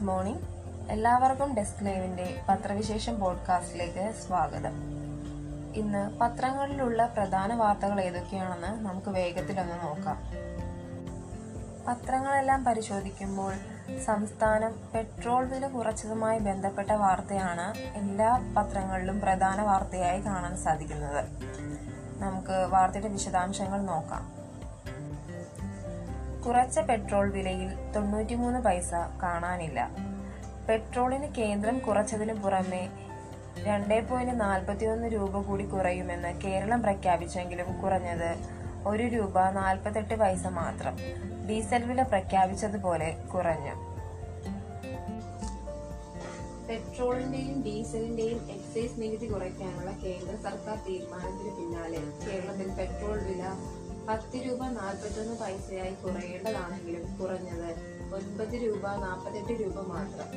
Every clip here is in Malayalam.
Good morning. എല്ലാവർക്കും ഡെസ്ക് ലൈവിന്റെ പത്രവിശേഷം പോഡ്കാസ്റ്റിലേക്ക് സ്വാഗതം. ഇന്ന് പത്രങ്ങളിലുള്ള പ്രധാന വാർത്തകൾ ഏതൊക്കെയാണെന്ന് നമുക്ക് വേഗത്തിലൊന്ന് നോക്കാം. പത്രങ്ങളെല്ലാം പരിശോധിക്കുമ്പോൾ സംസ്ഥാനം പെട്രോൾ വില കുറച്ചതുമായി ബന്ധപ്പെട്ട വാർത്തയാണ് എല്ലാ പത്രങ്ങളിലും പ്രധാന വാർത്തയായി കാണാൻ സാധിക്കുന്നത്. നമുക്ക് വാർത്തയുടെ വിശദാംശങ്ങൾ നോക്കാം. കുറച്ച പെട്രോൾ വിലയിൽ തൊണ്ണൂറ്റിമൂന്ന് പൈസ കാണാനില്ല. പെട്രോളിന് കേന്ദ്രം കുറച്ചതിനു പുറമെ രണ്ട് പോയിന്റ് നാൽപ്പത്തിയൊന്ന് രൂപ കൂടി കുറയുമെന്ന് കേരളം പ്രഖ്യാപിച്ചെങ്കിലും കുറഞ്ഞത് ഒരു രൂപ നാൽപ്പത്തെട്ട് പൈസ മാത്രം. ഡീസൽ വില പ്രഖ്യാപിച്ചതുപോലെ കുറഞ്ഞു. പെട്രോളിന്റെയും ഡീസലിന്റെയും എക്സൈസ് നികുതി കുറയ്ക്കാനുള്ള കേന്ദ്ര സർക്കാർ തീരുമാനത്തിന് പിന്നാലെ കേരളത്തിൽ പെട്രോൾ വില പത്ത് രൂപ നാൽപ്പത്തൊന്ന് പൈസയായി കുറയേണ്ടതാണെങ്കിലും കുറഞ്ഞത് ഒൻപത് രൂപ നാൽപ്പത്തെട്ട് രൂപ മാത്രം.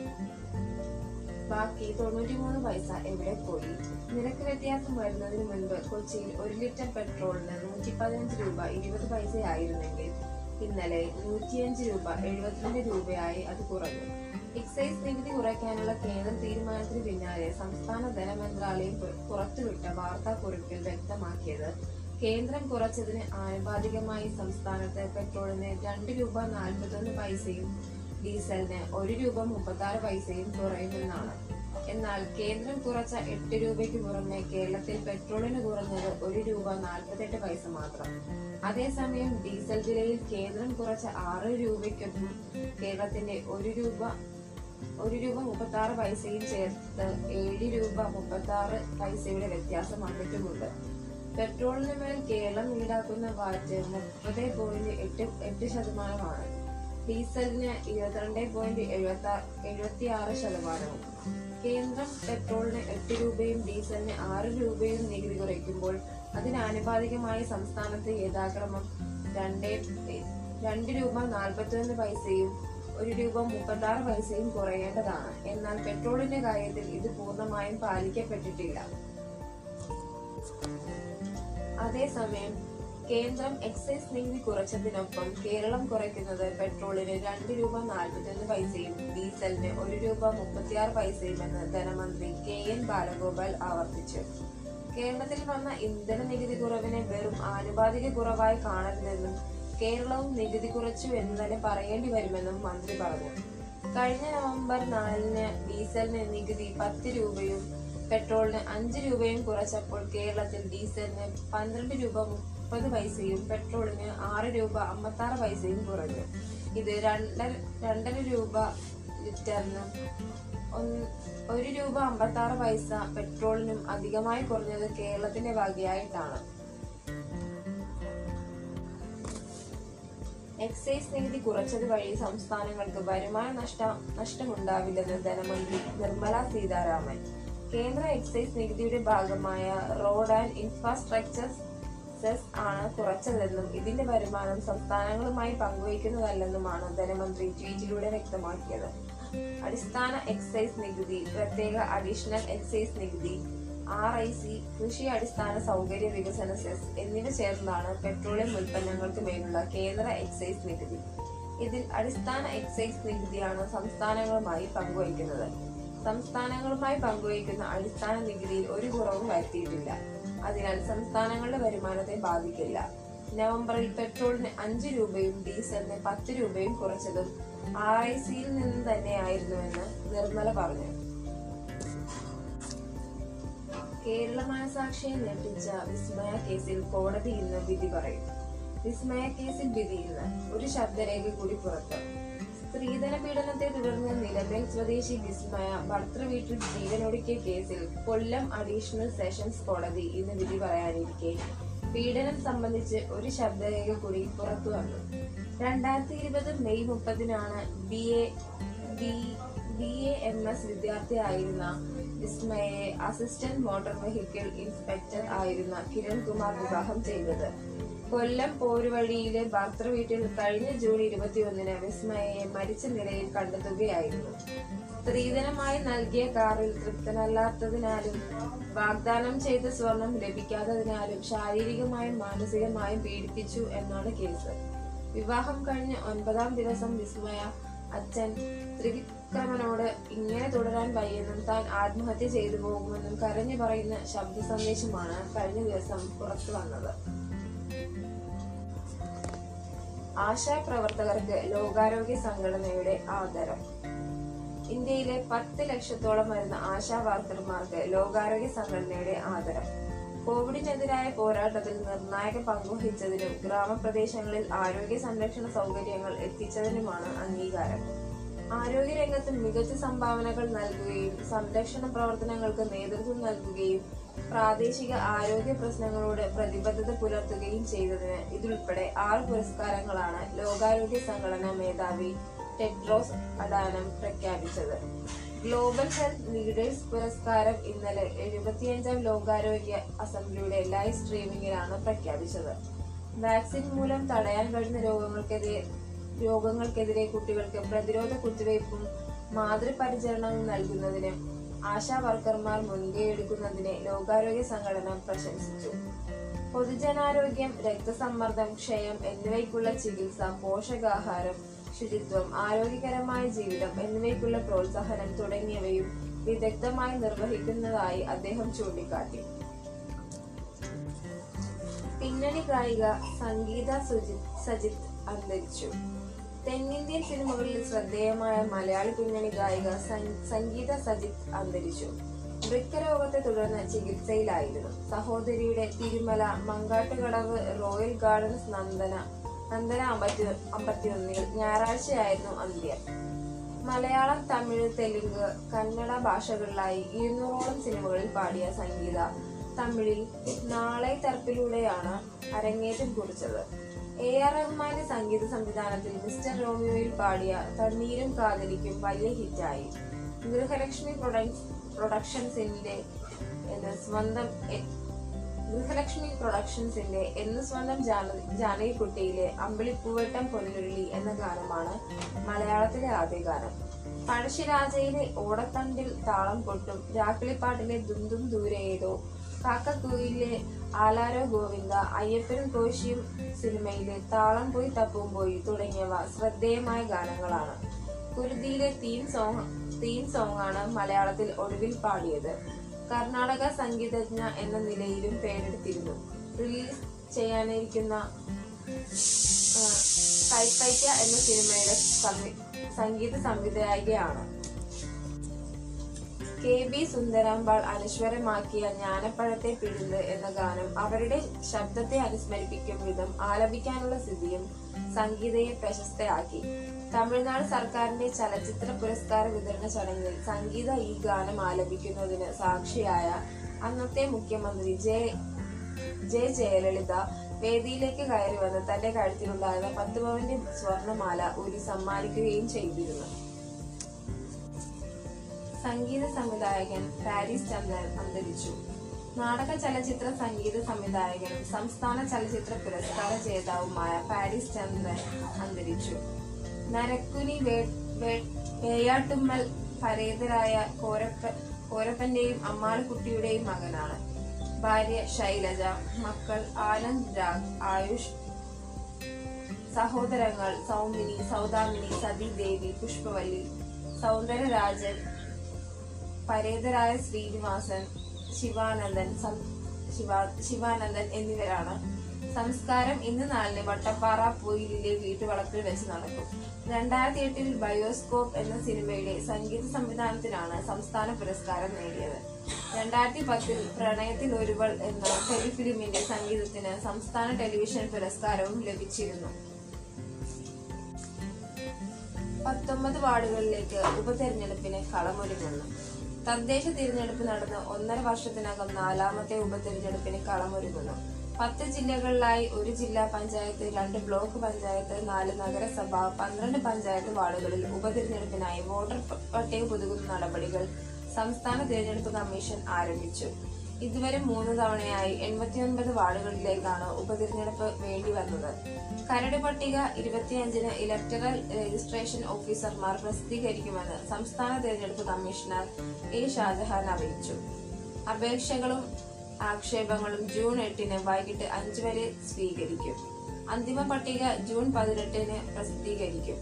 ബാക്കി തൊണ്ണൂറ്റിമൂന്ന് പൈസ എവിടെ പോയി? നിരക്ക് വ്യത്യാസം വരുന്നതിന് മുൻപ് കൊച്ചിയിൽ ഒരു ലിറ്റർ പെട്രോളിന് നൂറ്റി പതിനഞ്ച് രൂപ ഇരുപത് പൈസയായിരുന്നെങ്കിൽ ഇന്നലെ നൂറ്റിയഞ്ച് രൂപ എഴുപത്തിരണ്ട് രൂപയായി അത് കുറഞ്ഞു. എക്സൈസ് നികുതി കുറയ്ക്കാനുള്ള കേന്ദ്ര തീരുമാനത്തിന് പിന്നാലെ സംസ്ഥാന ധനമന്ത്രാലയം പുറത്തുവിട്ട വാർത്താക്കുറിപ്പിൽ വ്യക്തമാക്കിയത് കേന്ദ്രം കുറച്ചതിന് ആനുപാതികമായി സംസ്ഥാനത്ത് പെട്രോളിന് രണ്ട് രൂപ നാൽപ്പത്തൊന്ന് പൈസയും ഡീസലിന് ഒരു രൂപ മുപ്പത്തി പൈസയും കുറയുമെന്നാണ്. എന്നാൽ കേന്ദ്രം കുറച്ച എട്ട് രൂപയ്ക്ക് പുറമെ കേരളത്തിൽ പെട്രോളിന് കുറഞ്ഞത് ഒരു രൂപ നാൽപ്പത്തെട്ട് പൈസ മാത്രം. അതേസമയം ഡീസൽ വിലയിൽ കേന്ദ്രം കുറച്ച ആറ് രൂപയ്ക്കൊപ്പം കേരളത്തിന്റെ ഒരു രൂപ ഒരു രൂപ മുപ്പത്തി ആറ് പൈസയും ചേർത്ത് ഏഴ് രൂപ മുപ്പത്തി ആറ് പൈസയുടെ വ്യത്യാസം വന്നിട്ടുമുണ്ട്. പെട്രോളിന് മേൽ കേരളം ഈടാക്കുന്ന വാറ്റ് മുപ്പത് പോയിന്റ് എട്ട് എട്ട് ശതമാനമാണ്. ഡീസലിന് ഇരുപത്തിരണ്ട് പോയിന്റ് എഴുപത്തി എഴുപത്തി ആറ് ശതമാനവും. കേന്ദ്രം പെട്രോളിന് എട്ട് രൂപയും ഡീസലിന് ആറ് രൂപയും നികുതി കുറയ്ക്കുമ്പോൾ അതിനാനുപാതികമായി സംസ്ഥാനത്ത് യഥാക്രമം രണ്ട് രണ്ട് രൂപ നാൽപ്പത്തിയൊന്ന് പൈസയും ഒരു രൂപ മുപ്പത്തി ആറ് പൈസയും കുറയേണ്ടതാണ്. എന്നാൽ പെട്രോളിന്റെ കാര്യത്തിൽ ഇത് പൂർണമായും പാലിക്കപ്പെട്ടിട്ടില്ല. അതേസമയം കേന്ദ്രം എക്സൈസ് നികുതി കുറച്ചതിനൊപ്പം കേരളം കുറയ്ക്കുന്നത് പെട്രോളിന് രണ്ട് രൂപ നാൽപ്പത്തിയൊന്ന് പൈസയും ഡീസലിന് ഒരു രൂപ മുപ്പത്തിയാറ് പൈസയുമെന്ന് ധനമന്ത്രി കെ എൻ ബാലഗോപാൽ ആവർത്തിച്ചു. കേരളത്തിൽ വന്ന ഇന്ധന നികുതി കുറവിനെ വെറും ആനുപാതിക കുറവായി കാണരുതെന്നും കേരളവും നികുതി കുറച്ചു എന്ന് തന്നെ പറയേണ്ടി വരുമെന്നും മന്ത്രി പറഞ്ഞു. കഴിഞ്ഞ നവംബർ നാലിന് ഡീസലിന് നികുതി പത്ത് രൂപയും പെട്രോളിന് അഞ്ച് രൂപയും കുറച്ചപ്പോൾ കേരളത്തിൽ ഡീസലിന് പന്ത്രണ്ട് രൂപ മുപ്പത് പൈസയും പെട്രോളിന് ആറ് രൂപ അമ്പത്താറ് പൈസയും കുറഞ്ഞു. ഇത് രണ്ടര രണ്ടര രൂപ ലിറ്ററിന് ഒരു രൂപ അമ്പത്താറ് പൈസ പെട്രോളിനും അധികമായി കുറഞ്ഞത് കേരളത്തിന്റെ വകയായിട്ടാണ്. എക്സൈസ് നികുതി കുറച്ചത് വഴി സംസ്ഥാനങ്ങൾക്ക് വരുമാന നഷ്ട നഷ്ടമുണ്ടാവില്ലെന്ന് ധനമന്ത്രി നിർമ്മല സീതാരാമൻ. കേന്ദ്ര എക്സൈസ് നികുതിയുടെ ഭാഗമായ റോഡ് ആൻഡ് ഇൻഫ്രാസ്ട്രക്ചർ സെസ് ആണ് കുറച്ചതെന്നും ഇതിന്റെ വരുമാനം സംസ്ഥാനങ്ങളുമായി പങ്കുവയ്ക്കുന്നതല്ലെന്നുമാണ് ധനമന്ത്രി ട്വീറ്റിലൂടെ വ്യക്തമാക്കിയത്. അടിസ്ഥാന എക്സൈസ് നികുതി പ്രത്യേക അഡീഷണൽ എക്സൈസ് നികുതി ആർ ഐ സി കൃഷി അടിസ്ഥാന സൗകര്യ വികസന സെസ് എന്നിവ ചേർന്നാണ് പെട്രോളിയം ഉൽപ്പന്നങ്ങൾക്ക് മേലുള്ള കേന്ദ്ര എക്സൈസ് നികുതി. ഇതിൽ അടിസ്ഥാന എക്സൈസ് നികുതിയാണ് സംസ്ഥാനങ്ങളുമായി പങ്കുവയ്ക്കുന്നത്. സംസ്ഥാനങ്ങളുമായി പങ്കുവയ്ക്കുന്ന അടിസ്ഥാന നികുതിയിൽ ഒരു കുറവും വരുത്തിയിട്ടില്ല. അതിനാൽ സംസ്ഥാനങ്ങളുടെ വരുമാനത്തെ ബാധിക്കില്ല. നവംബറിൽ പെട്രോളിന് അഞ്ച് രൂപയും ഡീസലിന് പത്ത് രൂപയും കുറച്ചതും ആർ ഐ സിയിൽ നിന്ന് തന്നെയായിരുന്നുവെന്ന് നിർമ്മല പറഞ്ഞു. കേരള മനസാക്ഷിയെ ഞെട്ടിച്ച വിസ്മയ കേസിൽ കോടതി ഇന്ന് വിധി പറയും. വിസ്മയ കേസിൽ വിധി ഇന്ന് ഒരു ശബ്ദരേഖ കൂടി പുറത്ത്. സ്ത്രീധന പീഡനത്തെ തുടർന്ന് നിലമ്പേൽ സ്വദേശി വിസ്മയ ഭർത്തൃവീട്ടിൽ ജീവനൊടുക്കിയ കേസിൽ കൊല്ലം അഡീഷണൽ സെഷൻസ് കോടതി ഇന്ന് വിധി പറയാനിരിക്കെ. പീഡനം സംബന്ധിച്ച് ഒരു ശബ്ദരേഖ കൂടി പുറത്തു വന്നു. രണ്ടായിരത്തി ഇരുപത് മെയ് മുപ്പതിനാണ് B A B B A M S വിദ്യാർത്ഥിയായിരുന്ന വിസ്മയെ അസിസ്റ്റന്റ് മോട്ടോർ വെഹിക്കിൾ ഇൻസ്പെക്ടർ ആയിരുന്ന കിരൺ കുമാർ വിവാഹം ചെയ്തത്. കൊല്ലം പോരുവഴിയിലെ ഭർത്തൃവീട്ടിൽ കഴിഞ്ഞ ജൂൺ ഇരുപത്തിയൊന്നിന് വിസ്മയെ മരിച്ച നിലയിൽ കണ്ടെത്തുകയായിരുന്നു. സ്ത്രീധനമായി നൽകിയ കാറിൽ തൃപ്തനല്ലാത്തതിനാലും വാഗ്ദാനം ചെയ്ത സ്വർണം ലഭിക്കാത്തതിനാലും ശാരീരികമായും മാനസികമായും പീഡിപ്പിച്ചു എന്നാണ് കേസ്. വിവാഹം കഴിഞ്ഞ ഒൻപതാം ദിവസം വിസ്മയ അച്ഛൻ ത്രിവിക്രമനോട് ഇങ്ങനെ തുടരാൻ വയ്യെന്നും താൻ ആത്മഹത്യ ചെയ്തു പോകുമെന്നും കരഞ്ഞു പറയുന്ന ശബ്ദ സന്ദേശമാണ് കഴിഞ്ഞ ദിവസം പുറത്തു വന്നത്. ആശാപ്രവർത്തകർക്ക് ലോകാരോഗ്യ സംഘടനയുടെ ആദരം. ഇന്ത്യയിലെ പത്ത് ലക്ഷത്തോളം വരുന്ന ആശാ വർക്കർമാർക്ക് ലോകാരോഗ്യ സംഘടനയുടെ ആദരം. കോവിഡിനെതിരായ പോരാട്ടത്തിൽ നിർണായക പങ്കുവഹിച്ചതിനും ഗ്രാമപ്രദേശങ്ങളിൽ ആരോഗ്യ സംരക്ഷണ സൗകര്യങ്ങൾ എത്തിച്ചതിനുമാണ് അംഗീകാരം. ആരോഗ്യരംഗത്ത് മികച്ച സംഭാവനകൾ നൽകുകയും സംരക്ഷണ പ്രവർത്തനങ്ങൾക്ക് നേതൃത്വം നൽകുകയും പ്രാദേശിക ആരോഗ്യ പ്രശ്നങ്ങളോട് പ്രതിബദ്ധത പുലർത്തുകയും ചെയ്തതിന് ഇതുൾപ്പെടെ ആറ് പുരസ്കാരങ്ങളാണ് ലോകാരോഗ്യ സംഘടനാ മേധാവി ടെഡ്രോസ് അഡാനം പ്രഖ്യാപിച്ചത്. ഗ്ലോബൽ ഹെൽത്ത് ലീഡേഴ്സ് പുരസ്കാരം ഇന്നലെ എഴുപത്തിയഞ്ചാം ലോകാരോഗ്യ അസംബ്ലിയുടെ ലൈവ് സ്ട്രീമിംഗിലാണ് പ്രഖ്യാപിച്ചത്. വാക്സിൻ മൂലം തടയാൻ കഴിയുന്ന രോഗങ്ങൾക്കെതിരെ രോഗങ്ങൾക്കെതിരെ കുട്ടികൾക്ക് പ്രതിരോധ കുത്തിവയ്പും മാതൃപരിചരണവും നൽകുന്നതിന് ആശാ വർക്കർമാർ മുൻകൈയെടുക്കുന്നതിനെ ലോകാരോഗ്യ സംഘടന പ്രശംസിച്ചു. പൊതുജനാരോഗ്യം രക്തസമ്മർദ്ദം ക്ഷയം എന്നിവയ്ക്കുള്ള ചികിത്സ പോഷകാഹാരം ശുചിത്വം ആരോഗ്യകരമായ ജീവിതം എന്നിവയ്ക്കുള്ള പ്രോത്സാഹനം തുടങ്ങിയവയും വിദഗ്ധമായി നിർവഹിക്കുന്നതായി അദ്ദേഹം ചൂണ്ടിക്കാട്ടി. പിന്നണി ഗായിക സംഗീത സുജിത് സജിത് അന്തരിച്ചു. തെന്നിന്ത്യൻ സിനിമകളിൽ ശ്രദ്ധേയമായ മലയാളി പിന്നണി ഗായിക സംഗീത സജിത് അന്തരിച്ചു. വൃക്കരോഗത്തെ തുടർന്ന് ചികിത്സയിലായിരുന്നു. സഹോദരിയുടെ തിരുമല മങ്കാട്ടുകടവ് റോയൽ ഗാർഡൻസ് നന്ദന നന്ദന അമ്പത്തി അമ്പത്തിയൊന്നിൽ ഞായറാഴ്ചയായിരുന്നു അന്ത്യം. മലയാളം തമിഴ് തെലുങ്ക് കന്നഡ ഭാഷകളിലായി ഇരുന്നൂറോളം സിനിമകളിൽ പാടിയ സംഗീത തമിഴിൽ നാളെ തർപ്പിലൂടെയാണ് അരങ്ങേറ്റം കുറിച്ചത്. എ ആർ റഹ്മാന്റെ സംഗീത സംവിധാനത്തിൽ മിസ്റ്റർ റോമിയോയിൽ പാടിയ തണ്ണീരും കാതലിക്കും വലിയ ഹിറ്റായി. ഗൃഹലക്ഷ്മി പ്രൊഡക്ട്സ് പ്രൊഡക്ഷൻസിന്റെ എന്ന് സ്വന്തം ഗൃഹലക്ഷ്മി പ്രൊഡക്ഷൻസിന്റെ എന്ന് സ്വന്തം ജാനകിക്കുട്ടിയിലെ അമ്പിളിപ്പൂവട്ടം പൊന്നുരുളി എന്ന ഗാനമാണ് മലയാളത്തിലെ ആദ്യ ഗാനം. പഴശ്ശിരാജയിലെ ഓടത്തണ്ടിൽ താളം കൊട്ടും രാക്കിളിപ്പാട്ടിലെ ദുന്തും ദൂരെ ഏതോ കാക്കക്കുയിലെ ആലാരോ ഗോവിന്ദ അയ്യപ്പനും കോശിയും സിനിമയിലെ താളം പോയി തപ്പും പോയി തുടങ്ങിയവ ശ്രദ്ധേയമായ ഗാനങ്ങളാണ്. കുരുതിയിലെ തീം സോങ് തീം സോങ് ആണ് മലയാളത്തിൽ ഒടുവിൽ പാടിയത്. കർണാടക സംഗീതജ്ഞ എന്ന നിലയിലും പേരെടുത്തിരുന്നു. റിലീസ് ചെയ്യാനിരിക്കുന്ന കൈപ്പയ്ക്ക എന്ന സിനിമയുടെ സംഗീത സംവിധായകയാണ്. കെ ബി സുന്ദരാമ്പാൾ അനശ്വരമാക്കിയ ജ്ഞാനപ്പഴത്തെ പിഴുത് എന്ന ഗാനം അവരുടെ ശബ്ദത്തെ അനുസ്മരിപ്പിക്കും വിധം ആലപിക്കാനുള്ള സ്ഥിതിയും സംഗീതയെ പ്രശസ്തയാക്കി. തമിഴ്നാട് സർക്കാരിന്റെ ചലച്ചിത്ര പുരസ്കാര വിതരണ ചടങ്ങിൽ സംഗീത ഈ ഗാനം ആലപിക്കുന്നതിന് സാക്ഷിയായ അന്നത്തെ മുഖ്യമന്ത്രി ജെ ജെ ജയലളിത വേദിയിലേക്ക് കയറി വന്ന് തന്റെ കഴുത്തിലുണ്ടായിരുന്ന പത്ത് പവന്റെ സ്വർണമാല ഒരു സമ്മാനിക്കുകയും ചെയ്തിരുന്നു. സംഗീത സംവിധായകൻ പാരീസ് ചന്ദ്രൻ അന്തരിച്ചു. നാടക ചലച്ചിത്ര സംഗീത സംവിധായകനും സംസ്ഥാന ചലച്ചിത്ര പുരസ്കാര ജേതാവുമായ പാരീസ് ചന്ദ്രൻ അന്തരിച്ചു. നരക്കുനി വേയാട്ടുമ്മൽ പരേതരായ കോരപ്പ കോരപ്പന്റെയും അമ്മാളിക്കുട്ടിയുടെയും മകനാണ്. ഭാര്യ ശൈലജ മക്കൾ ആനന്ദ് രാഗ് ആയുഷ് സഹോദരങ്ങൾ സൗമിനി സൗദാമിനി സതീദേവി പുഷ്പവല്ലി സൗന്ദരരാജൻ പരേതരായ ശ്രീനിവാസൻ ശിവാനന്ദൻ ശിവാനന്ദൻ എന്നിവരാണ്. സംസ്കാരം ഇന്ന് നാലിന് വട്ടപ്പാറ പൊയിലിലെ വീട്ടുവളപ്പിൽ വെച്ച് നടക്കും. രണ്ടായിരത്തി എട്ടിൽ ബയോസ്കോപ്പ് എന്ന സിനിമയുടെ സംഗീത സംവിധാനത്തിനാണ് സംസ്ഥാന പുരസ്കാരം നേടിയത്. രണ്ടായിരത്തി പത്തിൽ പ്രണയത്തിൽ ഒരുവൾ എന്ന ടെലിഫിലിമിന്റെ സംഗീതത്തിന് സംസ്ഥാന ടെലിവിഷൻ പുരസ്കാരവും ലഭിച്ചിരുന്നു. പത്തൊമ്പത് വാർഡുകളിലേക്ക് ഉപതെരഞ്ഞെടുപ്പിന് കളമൊരുങ്ങുന്നു. തദ്ദേശ തിരഞ്ഞെടുപ്പ് നടന്ന് ഒന്നര വർഷത്തിനകം നാലാമത്തെ ഉപതെരഞ്ഞെടുപ്പിന് കളമൊരുങ്ങുന്നു. പത്ത് ജില്ലകളിലായി ഒരു ജില്ലാ പഞ്ചായത്ത് രണ്ട് ബ്ലോക്ക് പഞ്ചായത്ത് നാല് നഗരസഭ പന്ത്രണ്ട് പഞ്ചായത്ത് വാർഡുകളിൽ ഉപതെരഞ്ഞെടുപ്പിനായി വോട്ടർ പട്ടിക പുതുക്കുന്ന നടപടികൾ സംസ്ഥാന തിരഞ്ഞെടുപ്പ് കമ്മീഷൻ ആരംഭിച്ചു. ഇതുവരെ മൂന്ന് തവണയായി എൺപത്തിയൊൻപത് വാർഡുകളിലേക്കാണ് ഉപതിരഞ്ഞെടുപ്പ് വേണ്ടി വന്നത്. കരട് പട്ടിക ഇരുപത്തിയഞ്ചിന് ഇലക്ടറൽ രജിസ്ട്രേഷൻ ഓഫീസർമാർ പ്രസിദ്ധീകരിക്കുമെന്ന് സംസ്ഥാന തിരഞ്ഞെടുപ്പ് കമ്മീഷണർ എ ഷാജഹാൻ അറിയിച്ചു. അപേക്ഷകളും ആക്ഷേപങ്ങളും ജൂൺ എട്ടിന് വൈകിട്ട് അഞ്ചു വരെ സ്വീകരിക്കും. അന്തിമ പട്ടിക ജൂൺ പതിനെട്ടിന് പ്രസിദ്ധീകരിക്കും.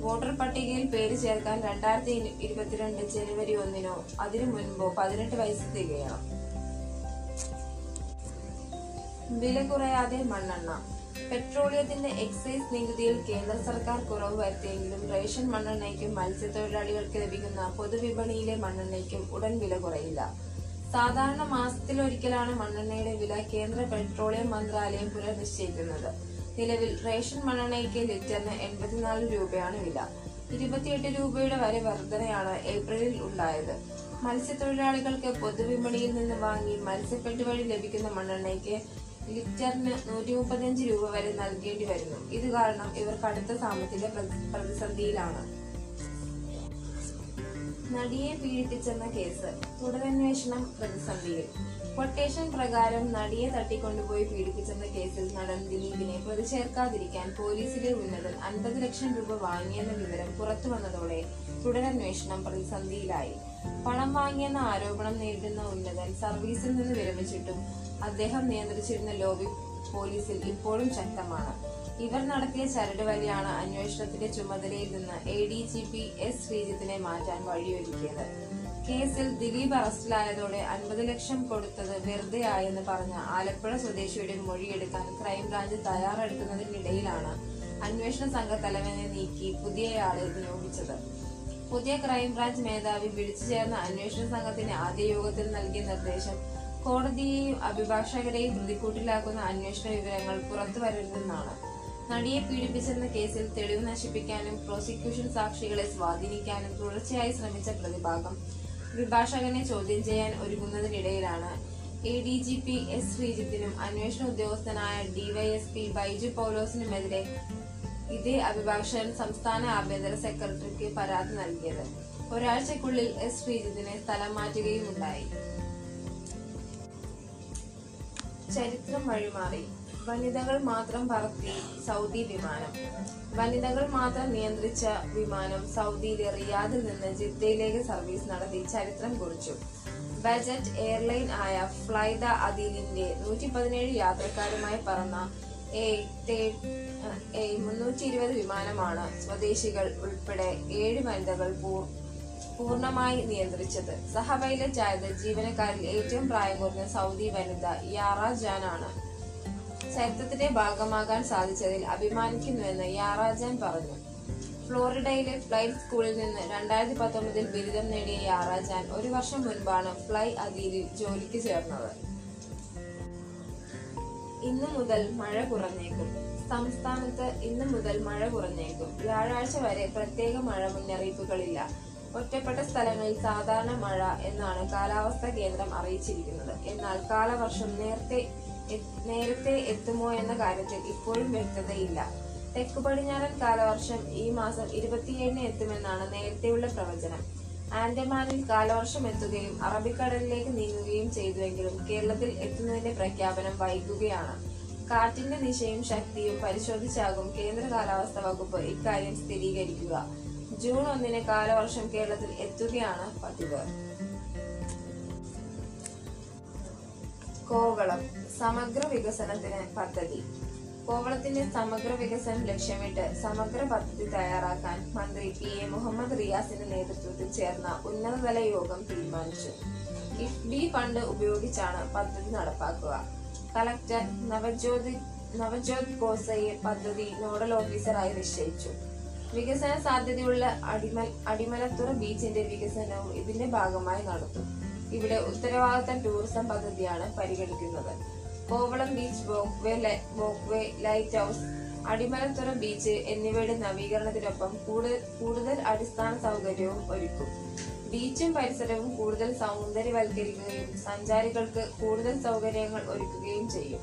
വോട്ടർ പട്ടികയിൽ പേര് ചേർക്കാൻ രണ്ടായിരത്തി ഇരുപത്തിരണ്ട് ജനുവരി ഒന്നിനോ അതിനു മുൻപോ പതിനെട്ട് വയസ്സ് തികയണം വില കുറയാതെ മണ്ണെണ്ണ. പെട്രോളിയത്തിന്റെ എക്സൈസ് നികുതിയിൽ കേന്ദ്ര സർക്കാർ കുറവ് വരുത്തിയെങ്കിലും റേഷൻ മണ്ണെണ്ണയ്ക്കും മത്സ്യത്തൊഴിലാളികൾക്ക് ലഭിക്കുന്ന പൊതുവിപണിയിലെ മണ്ണെണ്ണയ്ക്കും ഉടൻ വില കുറയില്ല. സാധാരണ മാസത്തിലൊരിക്കലാണ് മണ്ണെണ്ണയുടെ വില കേന്ദ്ര പെട്രോളിയം മന്ത്രാലയം പുനർനിശ്ചയിക്കുന്നത്. നിലവിൽ റേഷൻ മണ്ണെണ്ണയ്ക്ക് ലിറ്ററിന് എൺപത്തിനാല് രൂപയാണ് വില. ഇരുപത്തിയെട്ട് രൂപയുടെ വരെ വർധനയാണ് ഏപ്രിലിൽ ഉണ്ടായത്. മത്സ്യത്തൊഴിലാളികൾക്ക് പൊതുവിപണിയിൽ നിന്ന് വാങ്ങി മത്സ്യപ്പെട്ട് വഴി ലഭിക്കുന്ന മണ്ണെണ്ണയ്ക്ക് ലിറ്ററിന് നൂറ്റി മുപ്പത്തിയഞ്ച് രൂപ വരെ നൽകേണ്ടി വരുന്നു. ഇത് കാരണം ഇവർ കടുത്ത സാമ്പത്തിക പ്രതിസന്ധിയിലാണ്. നടിയെ പീഡിപ്പിച്ചെന്ന കേസ് തുടരന്വേഷണം പ്രതിസന്ധിയിൽ. കൊട്ടേഷൻ പ്രകാരം നടിയെ തട്ടിക്കൊണ്ടുപോയി പീഡിപ്പിച്ചെന്ന കേസിൽ നടൻ ദിലീപിനെ പ്രതി ചേർക്കാതിരിക്കാൻ പോലീസിലെ ഉന്നതൻ അൻപത് ലക്ഷം രൂപ വാങ്ങിയെന്ന വിവരം പുറത്തു വന്നതോടെ തുടരന്വേഷണം പ്രതിസന്ധിയിലായി. പണം വാങ്ങിയെന്ന ആരോപണം നേരിടുന്ന ഉന്നതൻ സർവീസിൽ നിന്ന് വിരമിച്ചിട്ടും അദ്ദേഹം നിയന്ത്രിച്ചിരുന്ന ലോബി പോലീസിൽ ഇപ്പോഴും ശക്തമാണ്. ഇവർ നടത്തിയ ചരട് വലിയാണ് അന്വേഷണത്തിന്റെ ചുമതലയിൽ നിന്ന് A D G P S ശ്രീജിത്തിനെ മാറ്റാൻ വഴിയൊരുക്കിയത്. കേസിൽ ദിലീപ് അറസ്റ്റിലായതോടെ അൻപത് ലക്ഷം കൊടുത്തത് വെറുതെയായെന്ന് പറഞ്ഞ ആലപ്പുഴ സ്വദേശിയുടെ മൊഴിയെടുക്കാൻ ക്രൈംബ്രാഞ്ച് തയ്യാറെടുക്കുന്നതിനിടയിലാണ് അന്വേഷണ സംഘ തലവനെ നീക്കി പുതിയയാളെ നിയോഗിച്ചത്. പുതിയ ക്രൈംബ്രാഞ്ച് മേധാവി വിളിച്ചു ചേർന്ന അന്വേഷണ സംഘത്തിന്റെ ആദ്യ യോഗത്തിൽ നൽകിയ നിർദ്ദേശം കോടതിയെയും അഭിഭാഷകരെയും പ്രതിക്കൂട്ടിലാക്കുന്ന അന്വേഷണ വിവരങ്ങൾ പുറത്തു വരരുതെന്നാണ്. നടിയെ പീഡിപ്പിച്ചെന്ന കേസിൽ തെളിവ് നശിപ്പിക്കാനും പ്രോസിക്യൂഷൻ സാക്ഷികളെ സ്വാധീനിക്കാനും തുടർച്ചയായി ശ്രമിച്ച പ്രതിഭാഗം അഭിഭാഷകനെ ചോദ്യം ചെയ്യാൻ ഒരുങ്ങുന്നതിനിടയിലാണ്. A D G P S ശ്രീജിത്തിനും അന്വേഷണ ഉദ്യോഗസ്ഥനായ ഡിവൈഎസ്പി ബൈജു പൗലോസിനുമെതിരെ ഇതേ അഭിഭാഷകൻ സംസ്ഥാന ആഭ്യന്തര സെക്രട്ടറിക്ക് പരാതി നൽകിയത്. ഒരാഴ്ചക്കുള്ളിൽ എസ്. ശ്രീജിത്തിനെ സ്ഥലം മാറ്റുകയുമുണ്ടായി ചരിത്രം വഴിമാറി. വനിതകൾ മാത്രം പറത്തി സൗദി വിമാനം. വനിതകൾ മാത്രം നിയന്ത്രിച്ച വിമാനം സൗദിയിലെ റിയാദിൽ നിന്ന് ജിദ്ദയിലേക്ക് സർവീസ് നടത്തി ചരിത്രം കുറിച്ചു. ബജറ്റ് എയർലൈൻ ആയ ഫ്ലൈദ അദീലിന്റെ നൂറ്റി പതിനേഴ് യാത്രക്കാരുമായി പറന്ന എ മുന്നൂറ്റി ഇരുപത് വിമാനമാണ് സ്വദേശികൾ ഉൾപ്പെടെ ഏഴ് വനിതകൾ പൂർണമായി നിയന്ത്രിച്ചത്. സഹ പൈലറ്റ് ആയത് ജീവനക്കാരിൽ ഏറ്റവും പ്രായം കുറഞ്ഞ സൗദി വനിത യാറ ജാൻ ആണ് ചരിത്രത്തിന്റെ ഭാഗമാകാൻ സാധിച്ചതിൽ അഭിമാനിക്കുന്നുവെന്ന് യാറ ജാൻ പറഞ്ഞു. ഫ്ലോറിഡയിലെ ഫ്ലൈ സ്കൂളിൽ നിന്ന് രണ്ടായിരത്തി പത്തൊമ്പതിൽ ബിരുദം നേടിയ യാറ ജാൻ ഒരു വർഷം മുൻപാണ് ഫ്ലൈ അദീലിൽ ജോലിക്ക് ചേർന്നത്. ഇന്നു മുതൽ മഴ കുറഞ്ഞേക്കും. സംസ്ഥാനത്ത് ഇന്നു മുതൽ മഴ കുറഞ്ഞേക്കും. വ്യാഴാഴ്ച വരെ പ്രത്യേക മഴ മുന്നറിയിപ്പുകളില്ല. ഒറ്റപ്പെട്ട സ്ഥലങ്ങളിൽ സാധാരണ മഴ എന്നാണ് കാലാവസ്ഥാ കേന്ദ്രം അറിയിച്ചിരിക്കുന്നത്. എന്നാൽ കാലവർഷം നേരത്തെ നേരത്തെ എത്തുമോ എന്ന കാര്യത്തിൽ ഇപ്പോഴും വ്യക്തതയില്ല. തെക്കു പടിഞ്ഞാറൻ കാലവർഷം ഈ മാസം ഇരുപത്തിയേഴിന് എത്തുമെന്നാണ് നേരത്തെയുള്ള പ്രവചനം. ആൻഡമാനിൽ കാലവർഷം എത്തുകയും അറബിക്കടലിലേക്ക് നീങ്ങുകയും ചെയ്തുവെങ്കിലും കേരളത്തിൽ എത്തുന്നതിന്റെ പ്രഖ്യാപനം വൈകുകയാണ്. കാറ്റിന്റെ ദിശയും ശക്തിയും പരിശോധിച്ചാകും കേന്ദ്ര കാലാവസ്ഥാ വകുപ്പ് ഇക്കാര്യം സ്ഥിരീകരിക്കുക. ജൂൺ ഒന്നിന് കാലവർഷം കേരളത്തിൽ എത്തുകയാണ് പതിവ്. കോവളം സമഗ്ര വികസനത്തിന് പദ്ധതി. കോവളത്തിന്റെ സമഗ്ര വികസനം ലക്ഷ്യമിട്ട് സമഗ്ര പദ്ധതി തയ്യാറാക്കാൻ മന്ത്രി പി എ മുഹമ്മദ് റിയാസിന്റെ നേതൃത്വത്തിൽ ചേർന്ന ഉന്നതതല യോഗം തീരുമാനിച്ചു. കിഫ്ബി ഫണ്ട് ഉപയോഗിച്ചാണ് പദ്ധതി നടപ്പാക്കുക. കളക്ടർ നവജ്യോതി നവജ്യോത് ഗോസയെ പദ്ധതി നോഡൽ ഓഫീസറായി നിശ്ചയിച്ചു. വികസന സാധ്യതയുള്ള അടിമൽ അടിമലത്തുറ ബീച്ചിന്റെ വികസനവും ഇതിന്റെ ഭാഗമായി നടത്തും ഇവിടെ ഉത്തരവാദിത്ത ടൂറിസം പദ്ധതിയാണ് പരിഗണിക്കുന്നത്. Kovalam beach walkway walkway lighthouse Adimalathura beach എന്നിവയുടെ നവീകരണത്തിനൊപ്പം കൂടുതൽ അടിസ്ഥാന സൗകര്യവും ഒരുക്കും. ബീച്ചും പരിസരവും കൂടുതൽ സൗന്ദര്യവൽക്കരിക്കുകയും സഞ്ചാരികൾക്ക് കൂടുതൽ സൗകര്യങ്ങൾ ഒരുക്കുകയും ചെയ്യും.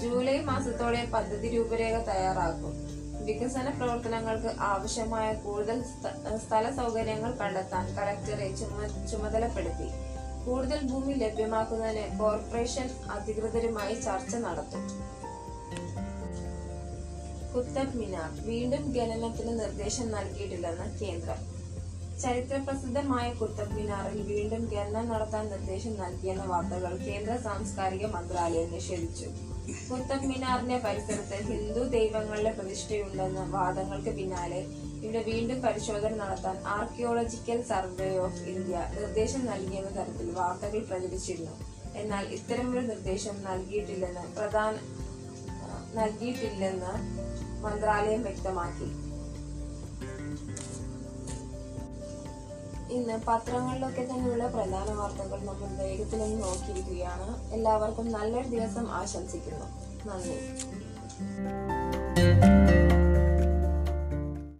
ജൂലൈ മാസത്തോടെ പദ്ധതി രൂപരേഖ തയ്യാറാക്കും. വികസന പ്രവർത്തനങ്ങൾക്ക് ആവശ്യമായ കൂടുതൽ സ്ഥല സൗകര്യങ്ങൾ കണ്ടെത്താൻ കളക്ടറെ ചുമ- ചുമതലപ്പെടുത്തി. കൂടുതൽ ഭൂമി ലഭ്യമാക്കുന്നതിന് കോർപ്പറേഷൻ അധികൃതരുമായി ചർച്ച നടത്തും. കുത്തബ് മിനാർ വീണ്ടും ഖനനത്തിന് നിർദ്ദേശം നൽകിയിട്ടില്ലെന്ന് കേന്ദ്രം. ചരിത്രപ്രസിദ്ധമായ കുത്തബ് മിനാറിൽ വീണ്ടും ഖനനം നടത്താൻ നിർദ്ദേശം നൽകിയെന്ന വാർത്തകൾ കേന്ദ്ര സാംസ്കാരിക മന്ത്രാലയം നിഷേധിച്ചു. കുത്തബ് മിനാറിന്റെ പരിസരത്ത് ഹിന്ദു ദൈവങ്ങളുടെ പ്രതിഷ്ഠയുണ്ടെന്ന വാദങ്ങൾക്ക് പിന്നാലെ ഇവിടെ വീണ്ടും പരിശോധന നടത്താൻ ആർക്കിയോളജിക്കൽ സർവേ ഓഫ് ഇന്ത്യ നിർദ്ദേശം നൽകിയെന്ന തരത്തിൽ വാർത്തകൾ പ്രചരിച്ചിരുന്നു. എന്നാൽ ഇത്തരമൊരു നിർദ്ദേശം നൽകിയിട്ടില്ലെന്ന് പ്രധാന നൽകിയിട്ടില്ലെന്ന് മന്ത്രാലയം വ്യക്തമാക്കി. ഇന്ന് പത്രങ്ങളിലൊക്കെ തന്നെയുള്ള പ്രധാന വാർത്തകൾ നമ്മൾ വേഗത്തിലൊന്ന് നോക്കിയിരിക്കുകയാണ്. എല്ലാവർക്കും നല്ലൊരു ദിവസം ആശംസിക്കുന്നു. നന്ദി.